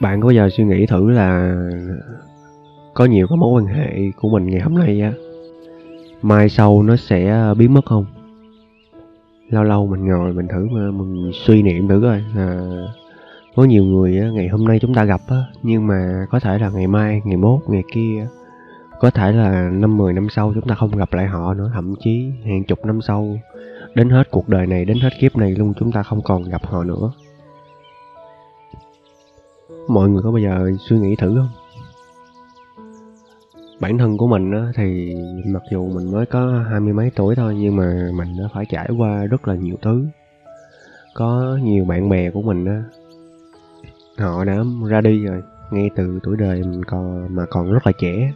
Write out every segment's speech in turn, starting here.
bạn có bao giờ suy nghĩ thử là có nhiều cái mối quan hệ của mình ngày hôm nay á mai sau nó sẽ biến mất không? Lâu lâu mình ngồi mình thử mà mình suy niệm thử coi là có nhiều người á, ngày hôm nay chúng ta gặp á nhưng mà có thể là ngày mai ngày mốt ngày kia có thể là năm mười năm sau chúng ta không gặp lại họ nữa thậm chí hàng chục năm sau đến hết cuộc đời này đến hết kiếp này luôn chúng ta không còn gặp họ nữa mọi người có bao giờ suy nghĩ thử không? Bản thân của mình á, thì mặc dù mình mới có hai mươi mấy tuổi thôi nhưng mà mình đã phải trải qua rất là nhiều thứ. Có nhiều bạn bè của mình á họ đã ra đi rồi ngay từ tuổi đời mình còn mà còn rất là trẻ.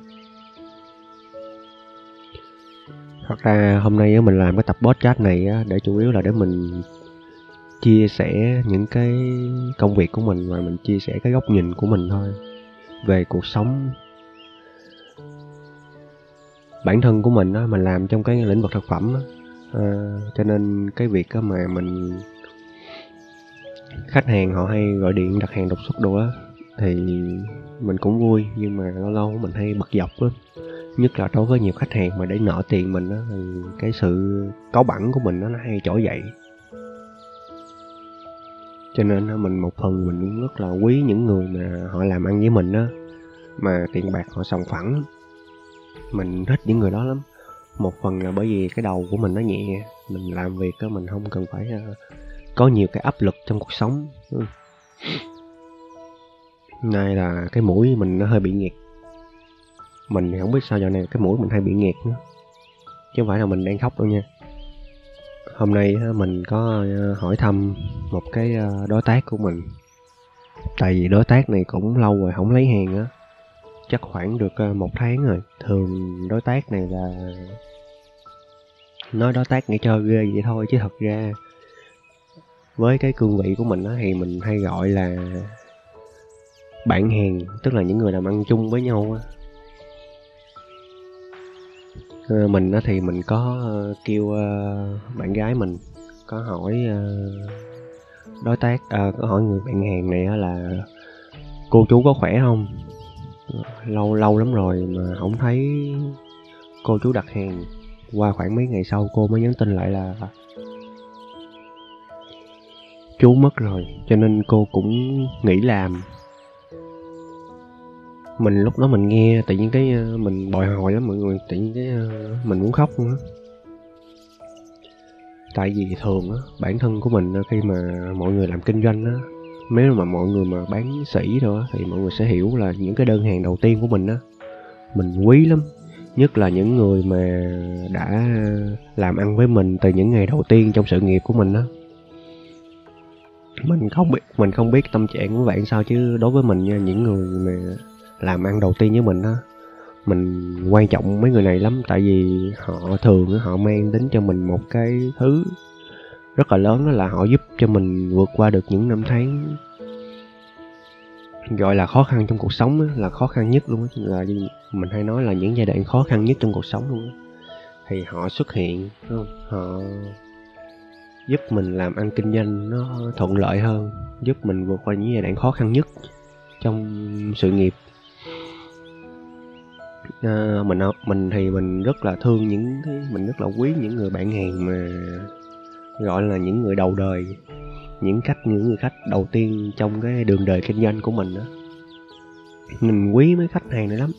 Thật ra hôm nay á, mình làm cái tập podcast này á, để chủ yếu là để mình chia sẻ những cái công việc của mình và mình chia sẻ cái góc nhìn của mình thôi về cuộc sống. Bản thân của mình á mình làm trong cái lĩnh vực thực phẩm á. À, cho nên cái việc á mà mình khách hàng họ hay gọi điện đặt hàng đột xuất đồ á thì mình cũng vui nhưng mà lâu lâu mình hay bật dọc lắm. Nhất là đối với nhiều khách hàng mà để nợ tiền mình á thì cái sự cáu bẩn của mình nó hay trỗi dậy cho nên mình một phần mình cũng rất là quý những người mà họ làm ăn với mình á. Mà tiền bạc họ sòng phẳng mình thích những người đó lắm. Một phần là bởi vì cái đầu của mình nó nhẹ. Mình làm việc á, mình không cần phải à, có nhiều cái áp lực trong cuộc sống. Ừ. nay là cái mũi mình nó hơi bị nghẹt. Mình không biết sao giờ này cái mũi mình hay bị nghẹt nữa. Chứ không phải là mình đang khóc đâu nha hôm nay mình có ờ, hỏi thăm một cái ờ, đối tác của mình. Tại vì đối tác này cũng lâu rồi không lấy hàng á. Chắc khoảng được ờ, một tháng rồi. Thường đối tác này là nói đối tác nghe chơi ghê vậy thôi chứ thật ra với cái cương vị của mình á thì mình hay gọi là bạn hàng, tức là những người làm ăn chung với nhau á. Ờ, mình á thì mình có ờ, kêu ờ, bạn gái mình có hỏi đối tác à, có hỏi người bạn hàng này là cô chú có khỏe không? Lâu lâu lắm rồi mà không thấy cô chú đặt hàng. Qua khoảng mấy ngày sau cô mới nhắn tin lại là chú mất rồi cho nên cô cũng nghỉ làm mình lúc đó mình nghe, tự nhiên cái ờ, mình bồi hồi lắm mọi người tự nhiên cái ờ, mình muốn khóc luôn á. Tại vì thường á, bản thân của mình khi mà mọi người làm kinh doanh á, nếu mà mọi người mà bán sỉ rồi thì mọi người sẽ hiểu là những cái đơn hàng đầu tiên của mình á, mình quý lắm. Nhất là những người mà đã làm ăn với mình từ những ngày đầu tiên trong sự nghiệp của mình á. Mình không biết, mình không biết tâm trạng của bạn sao chứ đối với mình nha, những người mà làm ăn đầu tiên với mình á mình quan trọng mấy người này lắm tại vì họ thường họ mang đến cho mình một cái thứ rất là lớn đó là họ giúp cho mình vượt qua được những năm tháng gọi là khó khăn trong cuộc sống á, là khó khăn nhất luôn á. Là mình hay nói là những giai đoạn khó khăn nhất trong cuộc sống luôn á. Thì họ xuất hiện không? họ giúp mình làm ăn kinh doanh nó thuận lợi hơn giúp mình vượt qua những giai đoạn khó khăn nhất trong sự nghiệp uh, mình mình thì mình rất là thương những cái mình rất là quý những người bạn hàng mà gọi là những người đầu đời những khách những người khách đầu tiên trong cái đường đời kinh doanh của mình đó mình quý mấy khách hàng này lắm.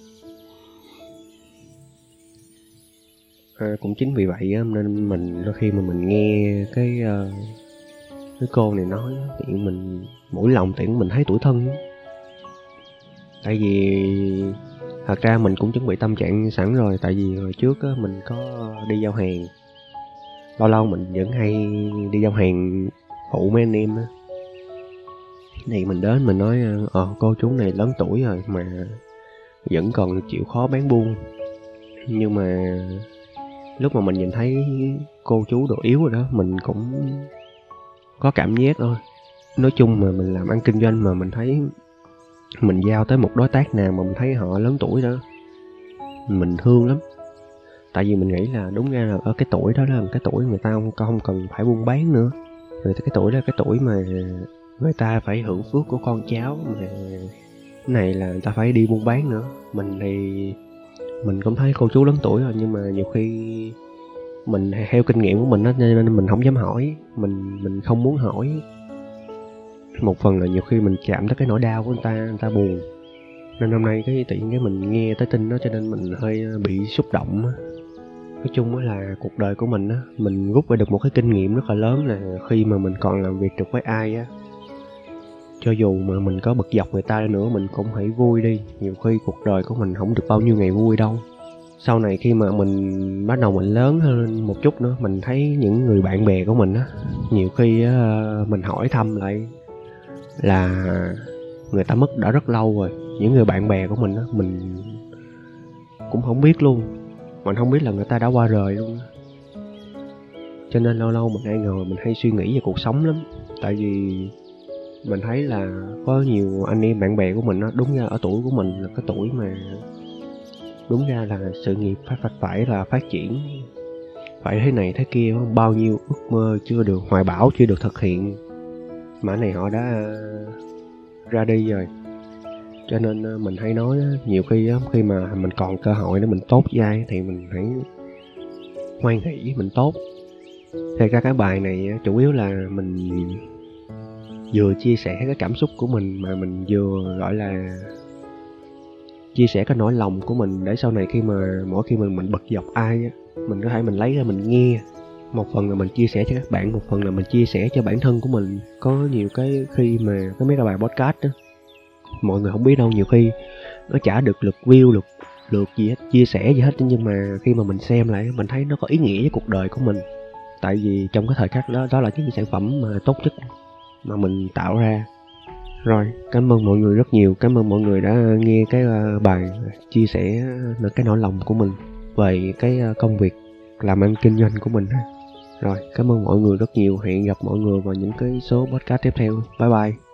À, cũng chính vì vậy nên mình đôi khi mà mình nghe cái uh, cái cô này nói thì mình mỗi lòng tiện mình thấy tuổi thân tại vì thật ra mình cũng chuẩn bị tâm trạng sẵn rồi tại vì hồi trước á, mình có đi giao hàng. Lâu lâu mình vẫn hay đi giao hàng phụ mấy anh em á. Thì mình đến mình nói ờ cô chú này lớn tuổi rồi mà vẫn còn chịu khó bán buôn. Nhưng mà lúc mà mình nhìn thấy cô chú đồ yếu rồi đó mình cũng có cảm giác thôi. Nói chung mà mình làm ăn kinh doanh mà mình thấy mình giao tới một đối tác nào mà mình thấy họ lớn tuổi đó, mình thương lắm. Tại vì mình nghĩ là đúng ra là ở cái tuổi đó là cái tuổi người ta không không cần phải buôn bán nữa. Rồi cái tuổi đó là cái tuổi mà người ta phải hưởng phước của con cháu, mà này là người ta phải đi buôn bán nữa. Mình thì mình cũng thấy cô chú lớn tuổi rồi, nhưng mà nhiều khi mình theo kinh nghiệm của mình đó nên mình không dám hỏi, mình mình không muốn hỏi một phần là nhiều khi mình chạm tới cái nỗi đau của người ta người ta buồn. Nên hôm nay cái tự nhiên cái mình nghe tới tin đó cho nên mình hơi ờ, bị xúc động nói chung là cuộc đời của mình á mình rút ra được một cái kinh nghiệm rất là lớn là khi mà mình còn làm việc được với ai á. Cho dù mà mình có bực dọc người ta nữa mình cũng hãy vui đi. Nhiều khi cuộc đời của mình không được bao nhiêu ngày vui đâu. Sau này khi mà mình bắt đầu mình lớn hơn một chút nữa mình thấy những người bạn bè của mình á nhiều khi á, ờ, mình hỏi thăm lại là người ta mất đã rất lâu rồi. Những người bạn bè của mình đó, mình cũng không biết luôn. Mình không biết là người ta đã qua đời luôn cho nên lâu lâu mình hay ngồi mình hay suy nghĩ về cuộc sống lắm. Tại vì mình thấy là có nhiều anh em bạn bè của mình đó, đúng ra ở tuổi của mình là cái tuổi mà đúng ra là sự nghiệp phải phải phải là phát triển phải thế này thế kia bao nhiêu ước mơ chưa được hoài bão chưa được thực hiện mã này họ đã ờ, ra đi rồi. Cho nên ờ, mình hay nói nhiều khi khi mà mình còn cơ hội để mình tốt với ai thì mình hãy hoan hỷ mình tốt. Thì ra cái bài này chủ yếu là mình vừa chia sẻ cái cảm xúc của mình mà mình vừa, gọi là, chia sẻ cái nỗi lòng của mình để sau này khi mà, mỗi khi mình mình bật dọc ai á, mình có thể mình lấy ra mình nghe một phần là mình chia sẻ cho các bạn, một phần là mình chia sẻ cho bản thân của mình. Có nhiều cái khi mà có mấy cái bài podcast đó, mọi người không biết đâu, nhiều khi nó chả được lượt view lượt lượt gì hết, chia sẻ gì hết. Nhưng mà khi mà mình xem lại, mình thấy nó có ý nghĩa với cuộc đời của mình. Tại vì trong cái thời khắc đó đó là những sản phẩm mà tốt nhất mà mình tạo ra. Rồi, cảm ơn mọi người rất nhiều. Cảm ơn mọi người đã nghe cái ờ, bài chia sẻ ờ, cái nỗi lòng của mình về cái ờ, công việc làm ăn kinh doanh của mình rồi, cảm ơn mọi người rất nhiều. Hẹn gặp mọi người vào những cái số podcast tiếp theo. Bye bye.